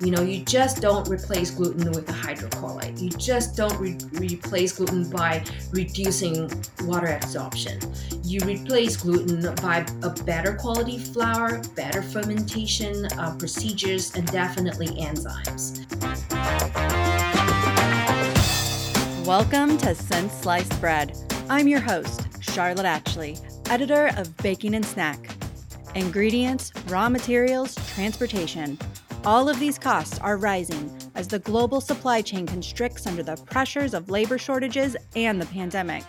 You know, you just don't replace gluten with a hydrocolloid. You just don't re- replace gluten by reducing water absorption. You replace gluten by a better quality flour, better fermentation uh, procedures, and definitely enzymes. Welcome to Since Sliced Bread. I'm your host, Charlotte Atchley, editor of Baking and Snack. Ingredients, raw materials, transportation all of these costs are rising as the global supply chain constricts under the pressures of labor shortages and the pandemic.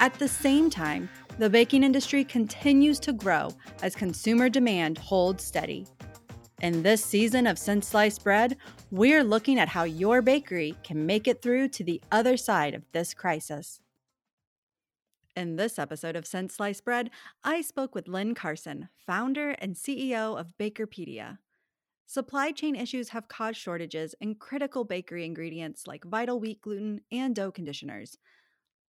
At the same time, the baking industry continues to grow as consumer demand holds steady. In this season of Since Sliced Bread, we're looking at how your bakery can make it through to the other side of this crisis. In this episode of Since Sliced Bread, I spoke with Lin Carson, founder and CEO of Bakerpedia. Supply chain issues have caused shortages in critical bakery ingredients like vital wheat gluten and dough conditioners.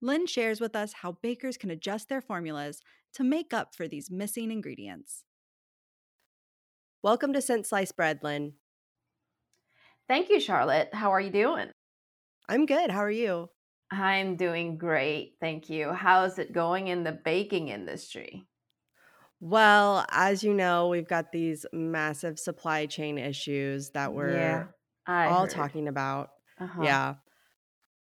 Lin shares with us how bakers can adjust their formulas to make up for these missing ingredients. Welcome to Since Sliced Bread, Lin. Thank you, Charlotte. How are you doing? I'm good. How are you? I'm doing great. Thank you. How's it going in the baking industry? Well, as you know, we've got these massive supply chain issues that we're yeah, all heard. talking about. Uh-huh. Yeah.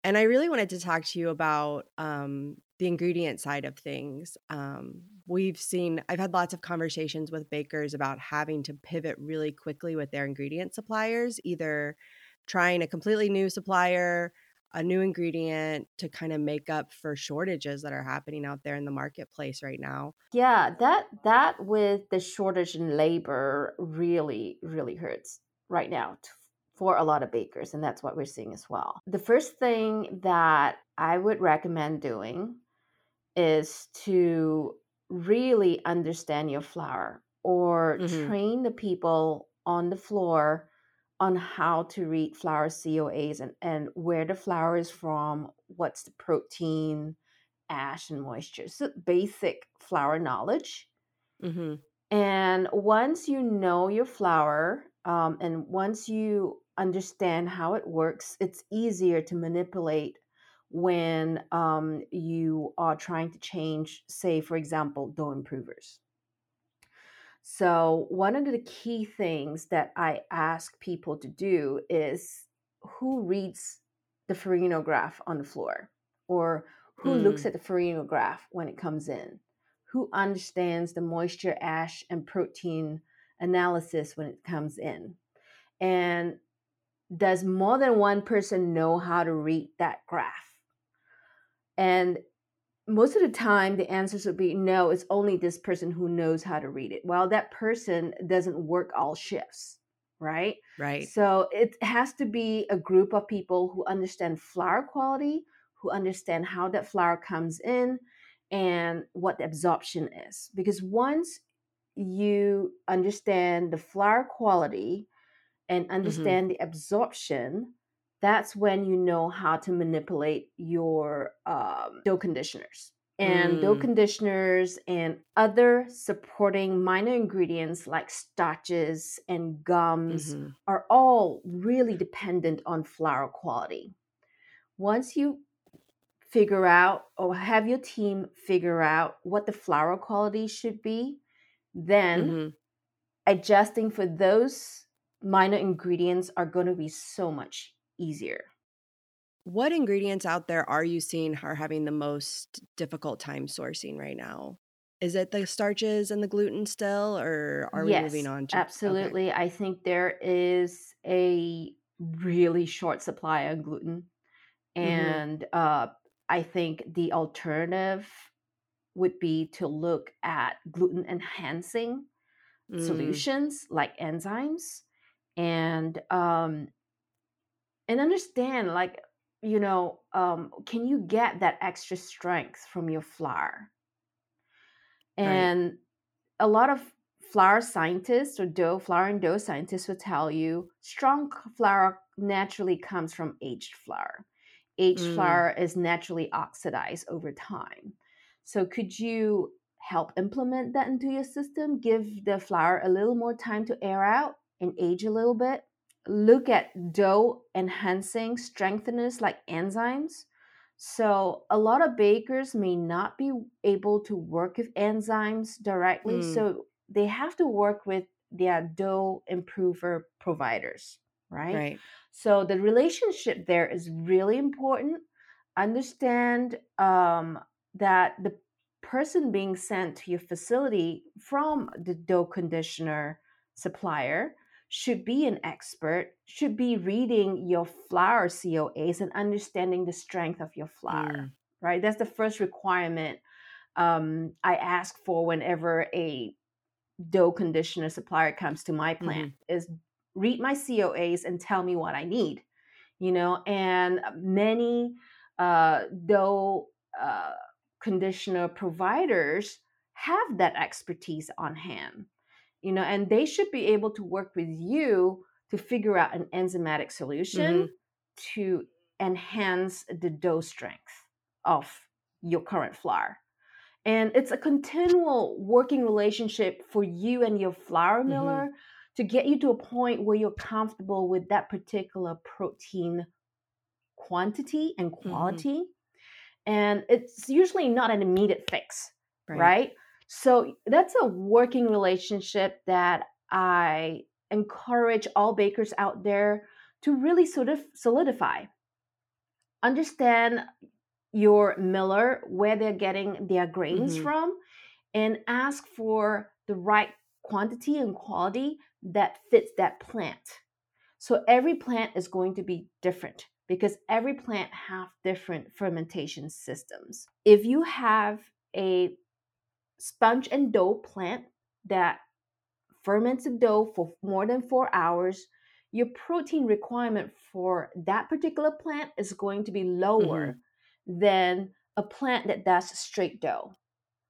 And I really wanted to talk to you about um, the ingredient side of things. Um, we've seen, I've had lots of conversations with bakers about having to pivot really quickly with their ingredient suppliers, either trying a completely new supplier a new ingredient to kind of make up for shortages that are happening out there in the marketplace right now. Yeah, that that with the shortage in labor really really hurts right now for a lot of bakers and that's what we're seeing as well. The first thing that I would recommend doing is to really understand your flour or mm-hmm. train the people on the floor on how to read flour COAs and, and where the flour is from, what's the protein, ash, and moisture. So basic flour knowledge. Mm-hmm. And once you know your flour, um, and once you understand how it works, it's easier to manipulate when um, you are trying to change, say, for example, dough improvers. So, one of the key things that I ask people to do is who reads the Farinograph on the floor or who mm. looks at the Farinograph when it comes in? Who understands the moisture, ash, and protein analysis when it comes in? And does more than one person know how to read that graph? And most of the time the answers would be no it's only this person who knows how to read it well that person doesn't work all shifts right right so it has to be a group of people who understand flour quality who understand how that flour comes in and what the absorption is because once you understand the flour quality and mm-hmm. understand mm-hmm. the absorption that's when you know how to manipulate your um, dough conditioners and mm. dough conditioners and other supporting minor ingredients like starches and gums mm-hmm. are all really dependent on flour quality. Once you figure out or have your team figure out what the flour quality should be, then mm-hmm. adjusting for those minor ingredients are going to be so much easier. What ingredients out there are you seeing are having the most difficult time sourcing right now? Is it the starches and the gluten still, or are yes, we moving on to? Absolutely. Okay. I think there is a really short supply of gluten. Mm-hmm. And mm-hmm. uh, I think the alternative would be to look at gluten enhancing mm. solutions like enzymes. And um, and understand like you know um, can you get that extra strength from your flour? And right. a lot of flour scientists or dough flour and dough scientists will tell you strong flour naturally comes from aged flour. Aged mm. flour is naturally oxidized over time. So could you help implement that into your system? Give the flour a little more time to air out and age a little bit look at dough enhancing strengtheners like enzymes. So, a lot of bakers may not be able to work with enzymes directly. Mm. So, they have to work with their dough improver providers, right? Right. So, the relationship there is really important. Understand um, that the person being sent to your facility from the dough conditioner supplier should be an expert, should be reading your flour COAs and understanding the strength of your flour, Mm. right? That's the first requirement um, I ask for whenever a dough conditioner supplier comes to my plant is read my COAs and tell me what I need, you know, and many uh, dough uh, conditioner providers have that expertise on hand you know and they should be able to work with you to figure out an enzymatic solution to enhance the dough strength of your current flour. And it's a continual working relationship for you and your flour Mhm. miller to get you to a point where you're comfortable with that particular protein quantity and quality. And it's usually not an immediate fix right. So that's a working relationship that I encourage all bakers out there to really sort of solidify. Understand your miller, where they're getting their grains Mhm. from, and ask for the right quantity and quality that fits that plant. So every plant is going to be different because every plant have different fermentation systems. If you have a sponge and dough plant that ferments the dough for more than 4 hours, your protein requirement for that particular plant is going to be lower than a plant that does straight dough.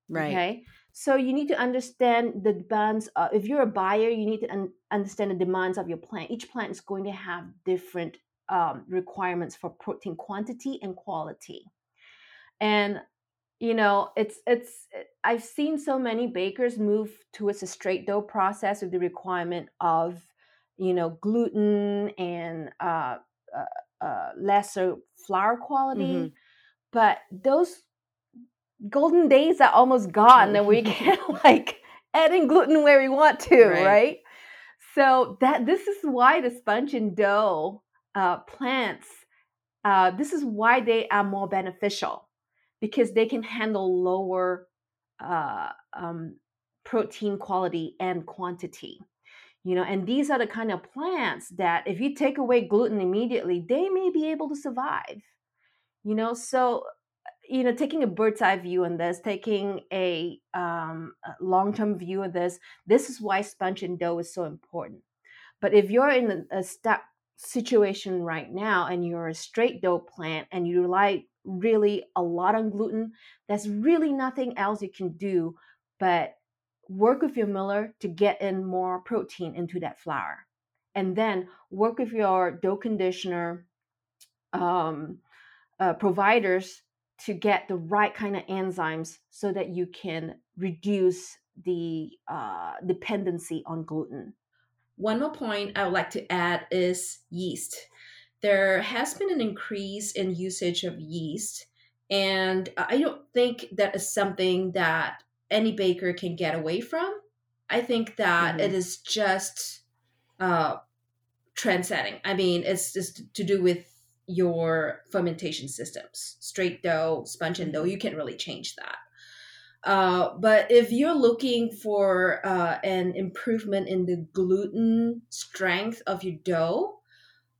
Right. Okay. So you need to understand the demands. Uh, if you're a buyer, you need to un- understand the demands of your plant. Each plant is going to have different um, requirements for protein quantity and quality. And you know, it's it's. I've seen so many bakers move towards a straight dough process with the requirement of, you know, gluten and uh, uh, uh, lesser flour quality. Mhm. But those golden days are almost gone and we can't like add in gluten where we want to Right. right, so that this is why the sponge and dough uh, plants uh, this is why they are more beneficial because they can handle lower uh, um, protein quality and quantity you know and these are the kind of plants that if you take away gluten immediately they may be able to survive you know? So you know taking a bird's eye view on this taking a, um, long-term view of this this is why sponge and dough is so important. But if you're in a, a stuck situation right now and you're a straight dough plant and you rely really a lot on gluten there's really nothing else you can do but work with your miller to get in more protein into that flour and then work with your dough conditioner um, uh, providers to get the right kind of enzymes so that you can reduce the uh, dependency on gluten. One more point I would like to add is yeast. There has been an increase in usage of yeast, and I don't think that is something that any baker can get away from. I think that Mhm. it is just uh, trend setting. I mean, it's just to do with your fermentation systems. Straight dough, sponge and dough, you can't really change that. Uh, but if you're looking for uh, an improvement in the gluten strength of your dough,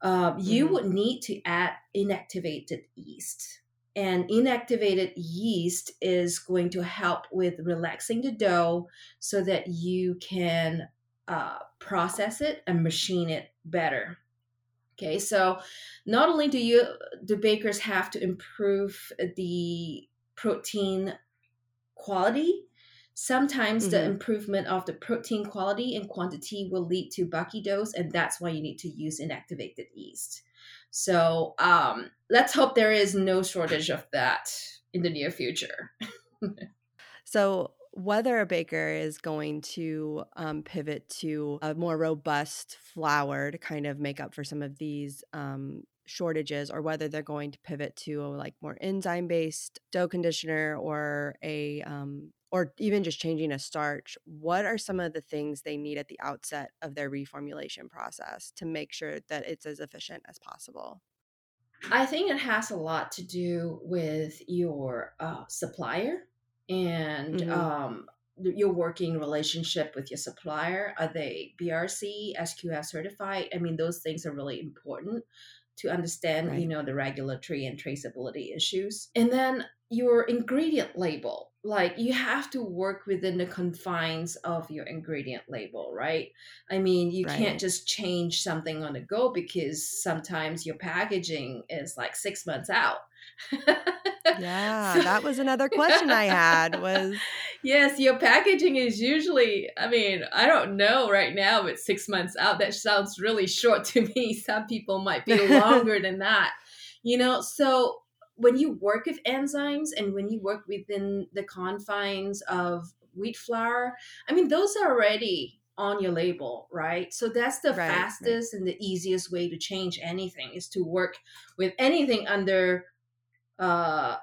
uh, you Mhm. would need to add inactivated yeast. And inactivated yeast is going to help with relaxing the dough so that you can uh, process it and machine it better. Okay, so not only do you do bakers have to improve the protein quality, sometimes the Mhm. improvement of the protein quality and quantity will lead to bulky doughs, and that's why you need to use inactivated yeast. So um, let's hope there is no shortage of that in the near future. So, whether a baker is going to um, pivot to a more robust flour to kind of make up for some of these um, shortages or whether they're going to pivot to a, like more enzyme based dough conditioner or a um, or even just changing a starch what are some of the things they need at the outset of their reformulation process to make sure that it's as efficient as possible? I think it has a lot to do with your uh, supplier and mm-hmm. um, your working relationship with your supplier. Are they brc sqf certified? I mean those things are really important to understand right. you know the regulatory and traceability issues. And then your ingredient label like you have to work within the confines of your ingredient label right i mean you right. can't just change something on the go because sometimes your packaging is like six months out yeah, that was another question I had was Yes, your packaging is usually I mean, I don't know right now but 6 months out. That sounds really short to me. Some people might be longer than that. You know, so when you work with enzymes and when you work within the confines of wheat flour, I mean, those are already on your label, right? So that's the right, fastest right. and the easiest way to change anything is to work with anything under uh,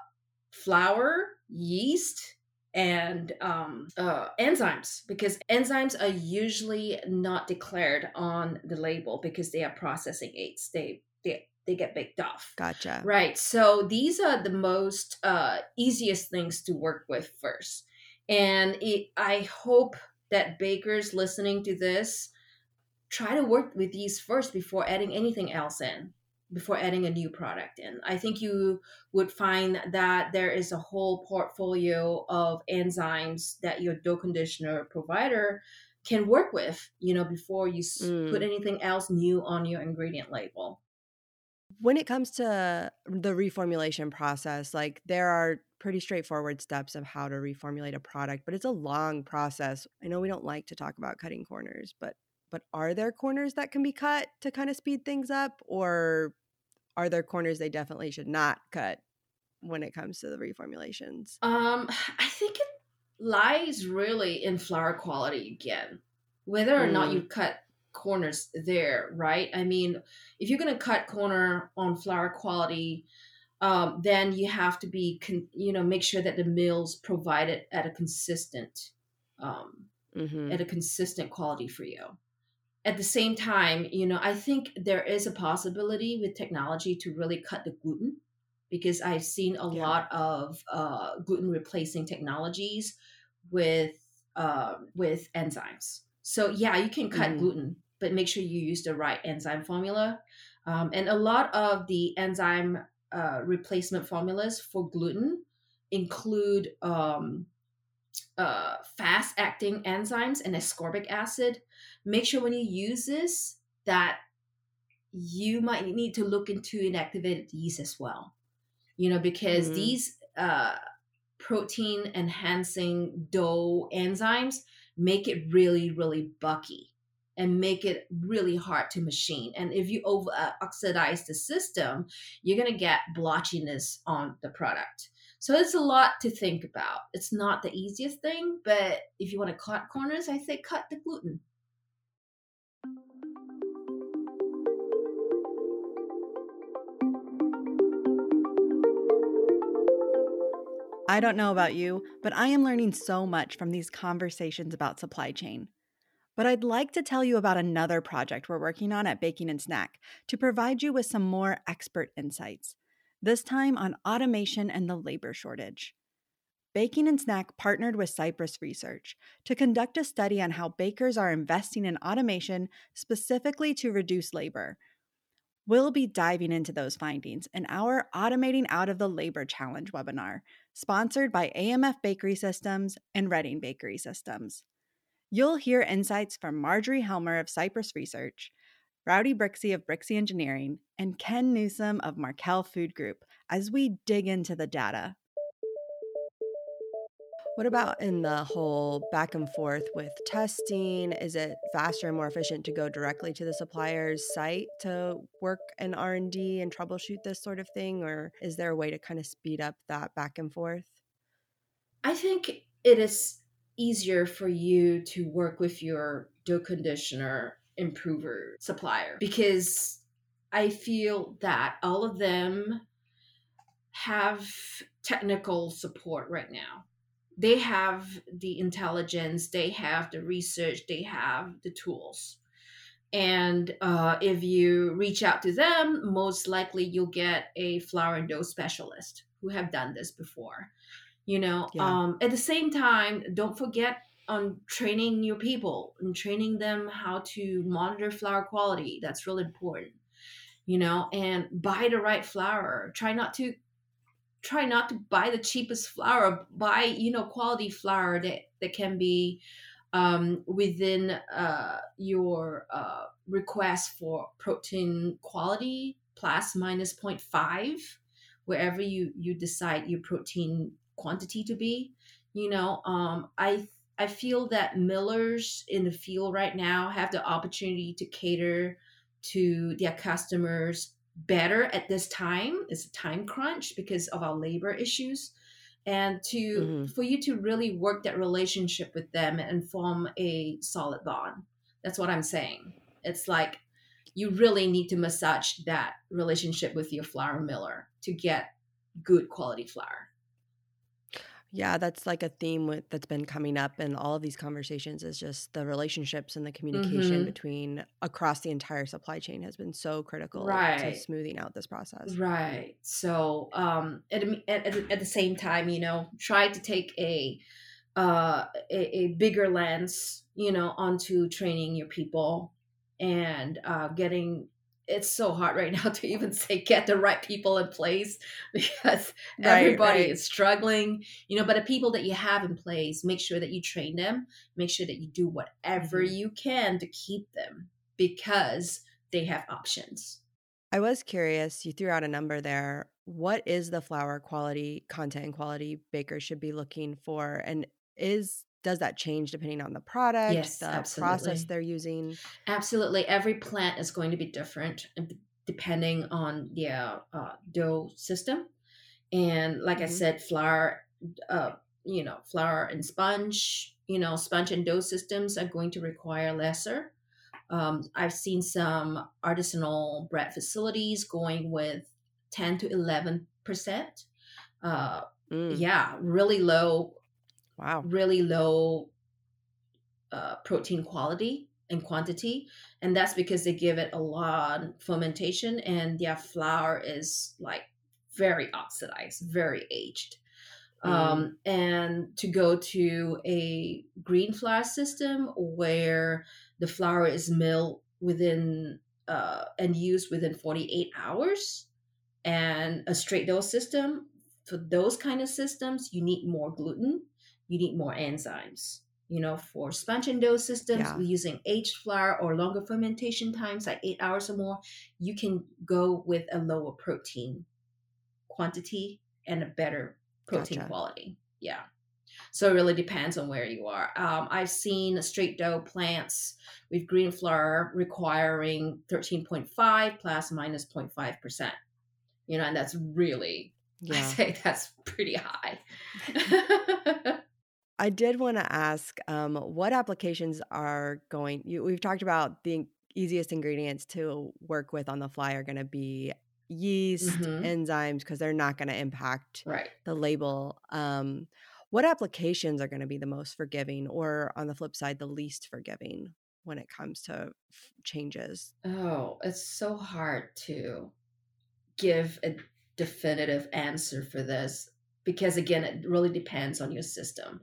flour, yeast, and um, uh, enzymes because enzymes are usually not declared on the label because they are processing aids. They they they get baked off. Gotcha. Right. So these are the most uh, easiest things to work with first, and it, I hope that bakers listening to this try to work with these first before adding anything else in before adding a new product in. I think you would find that there is a whole portfolio of enzymes that your dough conditioner provider can work with, you know, before you mm. put anything else new on your ingredient label. When it comes to the reformulation process, like there are pretty straightforward steps of how to reformulate a product, but it's a long process. I know we don't like to talk about cutting corners, but but are there corners that can be cut to kind of speed things up or are there corners they definitely should not cut when it comes to the reformulations? Um, I think it lies really in flour quality again, whether or mm. not you cut corners there, right? I mean, if you're going to cut corner on flour quality, um, then you have to be, con- you know, make sure that the mills provide it at a consistent, um, mm-hmm. at a consistent quality for you at the same time, you know, I think there is a possibility with technology to really cut the gluten because I've seen a yeah. lot of uh, gluten replacing technologies with uh, with enzymes. So yeah, you can cut mm. gluten, but make sure you use the right enzyme formula. Um, and a lot of the enzyme uh, replacement formulas for gluten include um, uh, fast acting enzymes and ascorbic acid make sure when you use this that you might need to look into inactivated yeast as well you know because mm-hmm. these uh, protein enhancing dough enzymes make it really really bucky and make it really hard to machine. And if you over uh, oxidize the system you're going to get blotchiness on the product. So it's a lot to think about. It's not the easiest thing but if you want to cut corners i say cut the gluten I don't know about you, but I am learning so much from these conversations about supply chain. But I'd like to tell you about another project we're working on at Baking and Snack to provide you with some more expert insights, this time on automation and the labor shortage. Baking and Snack partnered with Cypress Research to conduct a study on how bakers are investing in automation specifically to reduce labor We'll be diving into those findings in our Automating Out of the Labor Challenge webinar, sponsored by AMF Bakery Systems and Reading Bakery Systems. You'll hear insights from Marjorie Helmer of Cypress Research, Rowdy Brixey of Brixey Engineering, and Ken Newsom of Markel Food Group as we dig into the data. What about in the whole back and forth with testing? Is it faster and more efficient to go directly to the supplier's site to work in R&D and troubleshoot this sort of thing or is there a way to kind of speed up that back and forth? I think it is easier for you to work with your dough conditioner improver supplier because I feel that all of them have technical support right now. They have the intelligence, they have the research, they have the tools. And uh, if you reach out to them, most likely you'll get a flour and dough specialist who have done this before. You know, yeah. um, at the same time, don't forget on training your people and training them how to monitor flour quality. That's really important. You know, and buy the right flour. Try not to try not to buy the cheapest flour. Buy you know quality flour that that can be um, within uh, your uh, request for protein quality plus minus 0.5 wherever you you decide your protein quantity to be you know um, i i feel that millers in the field right now have the opportunity to cater to their customers better at this time it's a time crunch because of our labor issues and to mm-hmm. for you to really work that relationship with them and form a solid bond. That's what i'm saying. It's like you really need to massage that relationship with your flour miller to get good quality flour yeah, that's like a theme with, that's been coming up in all of these conversations is just the relationships and the communication mm-hmm. between across the entire supply chain has been so critical right. to smoothing out this process. Right. So, um, at, at, at the same time, you know, try to take a, uh, a, a bigger lens, you know, onto training your people and uh, getting it's so hard right now to even say get the right people in place because right, everybody right. is struggling you know but the people that you have in place make sure that you train them make sure that you do whatever mm-hmm. you can to keep them because they have options i was curious you threw out a number there what is the flour quality content and quality bakers should be looking for and is does that change depending on the product yes, the absolutely. process they're using absolutely every plant is going to be different depending on the uh, dough system and like mm-hmm. i said flour uh, you know flour and sponge you know sponge and dough systems are going to require lesser um, i've seen some artisanal bread facilities going with 10 to 11 percent uh, mm. yeah really low Wow. Really low uh, protein quality and quantity. And that's because they give it a lot of fermentation and their flour is like very oxidized, very aged. Mm. Um, and to go to a green flour system where the flour is milled within uh, and used within 48 hours and a straight dough system for those kind of systems you need more gluten you need more enzymes. You know, for sponge and dough systems, yeah. we're using aged flour or longer fermentation times, like eight hours or more. You can go with a lower protein quantity and a better protein gotcha. quality. Yeah. So it really depends on where you are. Um, I've seen straight dough plants with green flour requiring 13.5 plus minus 0.5%. You know, and that's really, yeah. I say that's pretty high. I did want to ask um, what applications are going. You, we've talked about the easiest ingredients to work with on the fly are going to be yeast, mm-hmm. enzymes, because they're not going to impact right. the label. Um, what applications are going to be the most forgiving, or on the flip side, the least forgiving when it comes to f- changes? Oh, it's so hard to give a definitive answer for this because again it really depends on your system.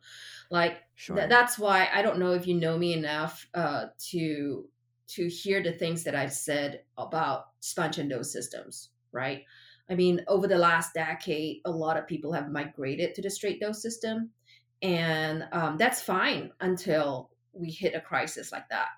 Like sure. th- that's why i don't know if you know me enough uh, to to hear the things that i've said about sponge and dough systems right? I mean over the last decade a lot of people have migrated to the straight dough system and um, that's fine until we hit a crisis like that.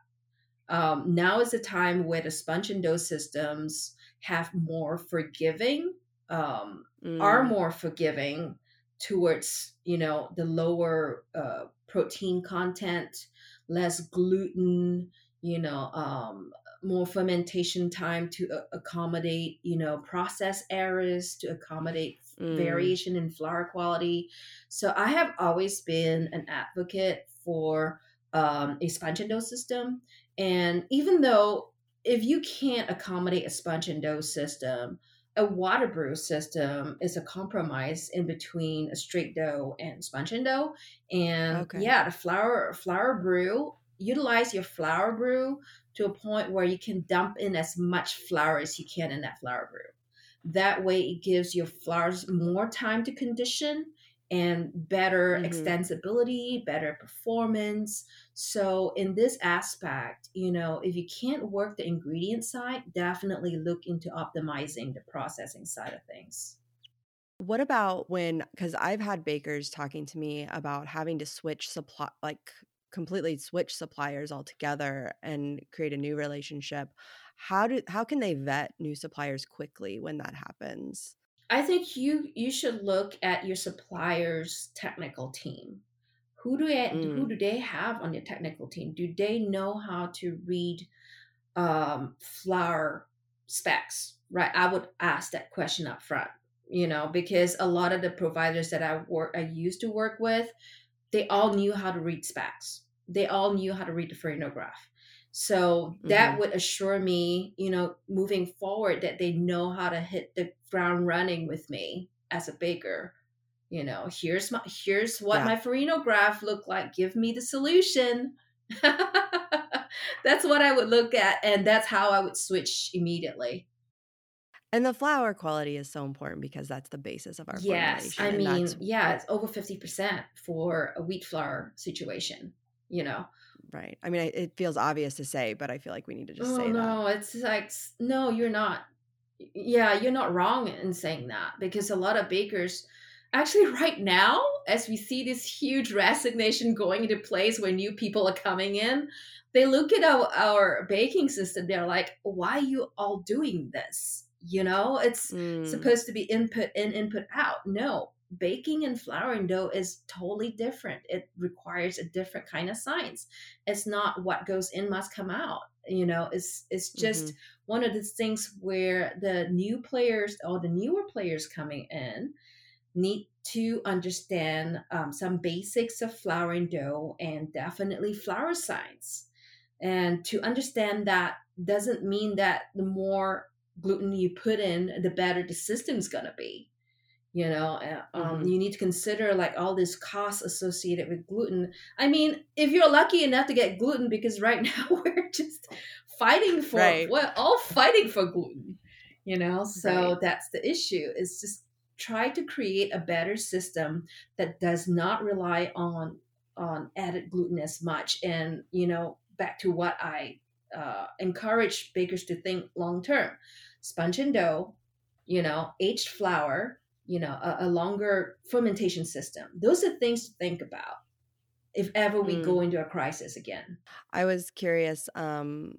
Um, now is the time where the sponge and dough systems have more forgiving um, mm. are more forgiving towards you know the lower uh, protein content less gluten you know um, more fermentation time to uh, accommodate you know process errors to accommodate mm. variation in flour quality so i have always been an advocate for um, a sponge and dough system and even though if you can't accommodate a sponge and dough system a water brew system is a compromise in between a straight dough and sponge and dough and okay. yeah the flour flour brew utilize your flour brew to a point where you can dump in as much flour as you can in that flour brew. That way, it gives your flours more time to condition and better mm-hmm. extensibility, better performance. So, in this aspect, you know, if you can't work the ingredient side, definitely look into optimizing the processing side of things. What about when, because I've had bakers talking to me about having to switch supply, like completely switch suppliers altogether and create a new relationship how do how can they vet new suppliers quickly when that happens i think you you should look at your suppliers technical team who do they mm. who do they have on your technical team do they know how to read um flour specs right i would ask that question up front you know because a lot of the providers that i work i used to work with they all knew how to read specs. They all knew how to read the Farinograph. So that mm-hmm. would assure me, you know, moving forward that they know how to hit the ground running with me as a baker. You know, here's my here's what yeah. my Farinograph look like. Give me the solution. that's what I would look at, and that's how I would switch immediately. And the flour quality is so important because that's the basis of our yes. I mean, yeah, it's over fifty percent for a wheat flour situation. You know, right? I mean, it feels obvious to say, but I feel like we need to just oh, say no, that. it's like no, you're not. Yeah, you're not wrong in saying that because a lot of bakers actually right now as we see this huge resignation going into place where new people are coming in they look at our, our baking system they're like why are you all doing this? You know it's mm. supposed to be input in input out. No baking and flouring dough is totally different. It requires a different kind of science. It's not what goes in must come out you know? It's it's just mm-hmm. one of the things where the new players or the newer players coming in need to understand um, some basics of flouring dough and definitely flour science and to understand that doesn't mean that the more gluten you put in, the better the system's gonna be. You know, um, mm-hmm. you need to consider like all these costs associated with gluten. I mean, if you're lucky enough to get gluten, because right now we're just fighting for right. we're all fighting for gluten. You know, so right. that's the issue. It's just try to create a better system that does not rely on on added gluten as much. And you know, back to what I uh, encourage bakers to think long term sponge and dough, you know, aged flour, you know, a, a longer fermentation system. Those are things to think about if ever we mm. go into a crisis again. I was curious, um,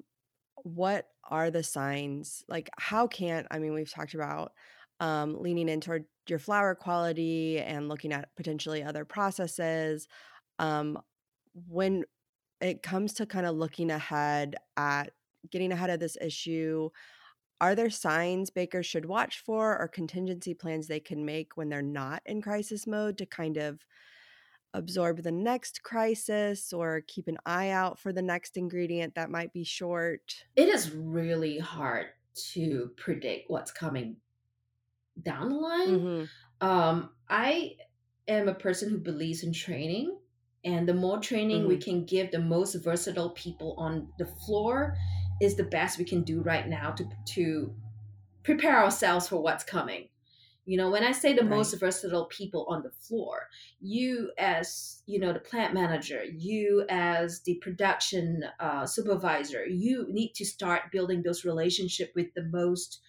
what are the signs? Like, how can't, I mean, we've talked about um, leaning in toward your flour quality and looking at potentially other processes. Um, when it comes to kind of looking ahead at getting ahead of this issue, are there signs bakers should watch for or contingency plans they can make when they're not in crisis mode to kind of absorb the next crisis or keep an eye out for the next ingredient that might be short? It is really hard to predict what's coming down the line. Mm-hmm. Um, I am a person who believes in training. And the more training mm-hmm. we can give the most versatile people on the floor, is the best we can do right now to to prepare ourselves for what's coming you know when i say the right. most versatile people on the floor you as you know the plant manager you as the production uh, supervisor you need to start building those relationship with the most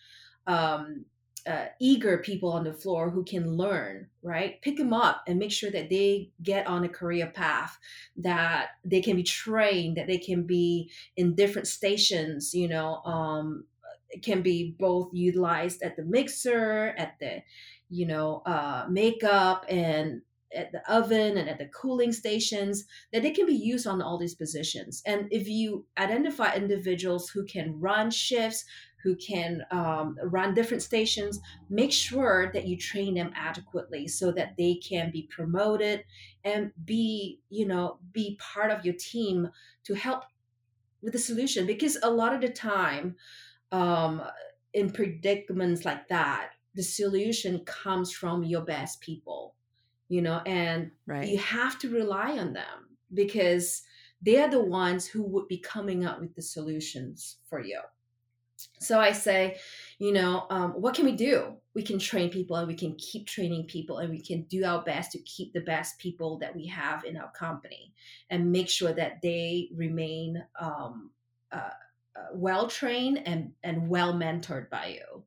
um, uh, eager people on the floor who can learn, right? Pick them up and make sure that they get on a career path, that they can be trained, that they can be in different stations, you know, um, can be both utilized at the mixer, at the, you know, uh, makeup and at the oven and at the cooling stations that they can be used on all these positions and if you identify individuals who can run shifts who can um, run different stations make sure that you train them adequately so that they can be promoted and be you know be part of your team to help with the solution because a lot of the time um, in predicaments like that the solution comes from your best people you know and right. you have to rely on them because they're the ones who would be coming up with the solutions for you so i say you know um, what can we do we can train people and we can keep training people and we can do our best to keep the best people that we have in our company and make sure that they remain um, uh, uh, well trained and and well mentored by you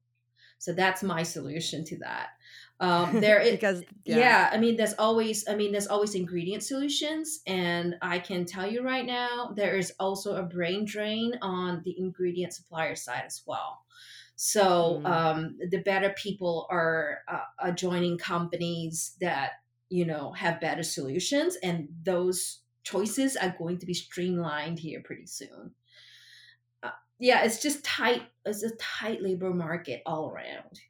so that's my solution to that. Um, there is because yeah. yeah. I mean, there's always I mean, there's always ingredient solutions, and I can tell you right now, there is also a brain drain on the ingredient supplier side as well. So mm. um, the better people are, uh, are joining companies that you know have better solutions, and those choices are going to be streamlined here pretty soon yeah, it's just tight. It's a tight labor market all around.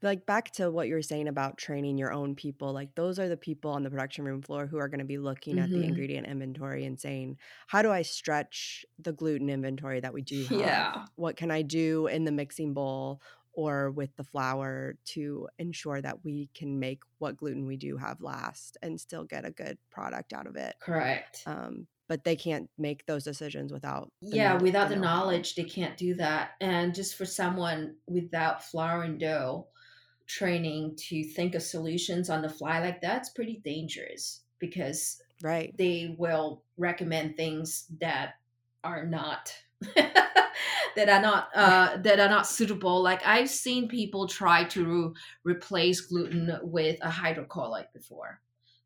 Like back to what you were saying about training your own people, like those are the people on the production room floor who are going to be looking at the Mm-hmm. ingredient inventory and saying, how do I stretch the gluten inventory that we do have? Yeah. What can I do in the mixing bowl or with the flour to ensure that we can make what gluten we do have last and still get a good product out of it? Correct. Um, but they can't make those decisions without Yeah, without the knowledge, they can't do that. And just for someone without flour and dough training to think of solutions on the fly like that's pretty dangerous because Right. they will recommend things that are not that are not uh, that are not suitable. Like I've seen people try to replace gluten with a hydrocolloid before,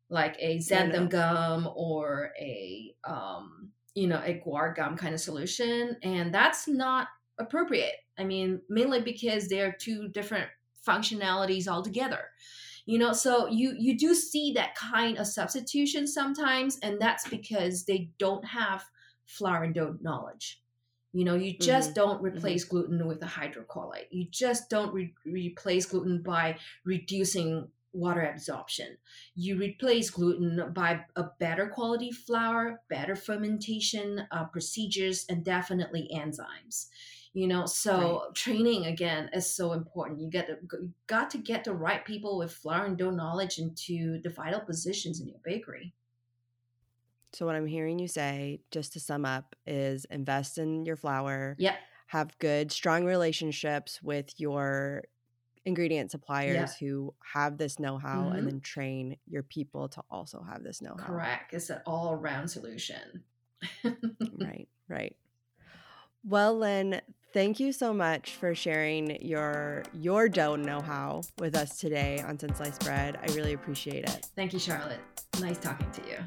like a xanthan gum or a um, you know a guar gum kind of solution, and that's not appropriate. I mean, mainly because they're two different functionalities altogether. You know so you you do see that kind of substitution sometimes and that's because they don't have flour and dough knowledge. You know you just Mhm. don't replace gluten with a hydrocolloid. You just don't re- replace gluten by reducing water absorption. You replace gluten by a better quality flour better fermentation uh, procedures and definitely enzymes you know so training again is so important. You get to, got to get the right people with flour and dough knowledge into the vital positions in your bakery. So what I'm hearing you say, just to sum up, is invest in your flour, yep. have good, strong relationships with your ingredient suppliers who have this know-how, Mhm. and then train your people to also have this know-how. correct. It's an all-around solution. Right, right. Well, Lin, thank you so much for sharing your your dough know-how with us today on Since Sliced Bread. I really appreciate it. thank you charlotte nice talking to you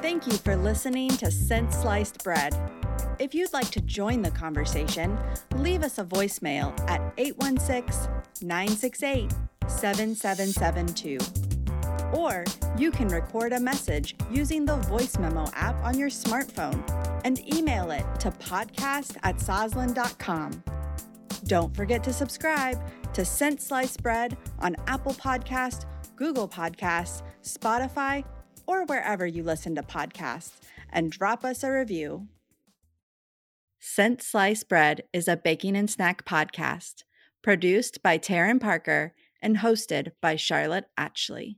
Thank you for listening to Since Sliced Bread. If you'd like to join the conversation, leave us a voicemail at 816 968 7772. Or you can record a message using the voice memo app on your smartphone and email it to podcast at sosland.com. Don't forget to subscribe to Since Sliced Bread on Apple Podcasts, Google Podcasts, Spotify, or wherever you listen to podcasts, and drop us a review. Since Sliced Bread is a baking and snack podcast produced by Taryn Parker and hosted by Charlotte Atchley.